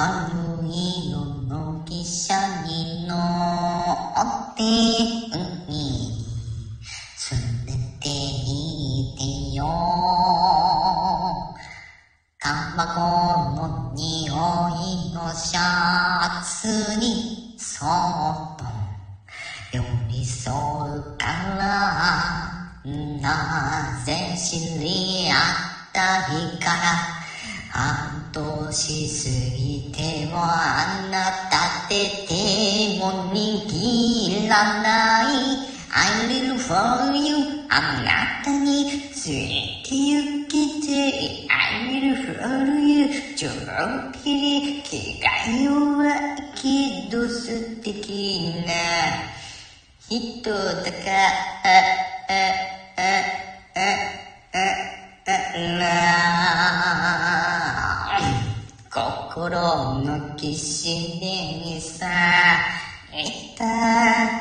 春色の汽車に乗って海に連れて行ってよ。タバコの匂いのシャツにそっと寄り添うからなぜ知り合った日から半年過ぎてもあなたって手も握らない。I live for you. あなたについて行きて。I live for you. ちょっぴり気が弱いけど素敵な人だから。心のきしでにさいた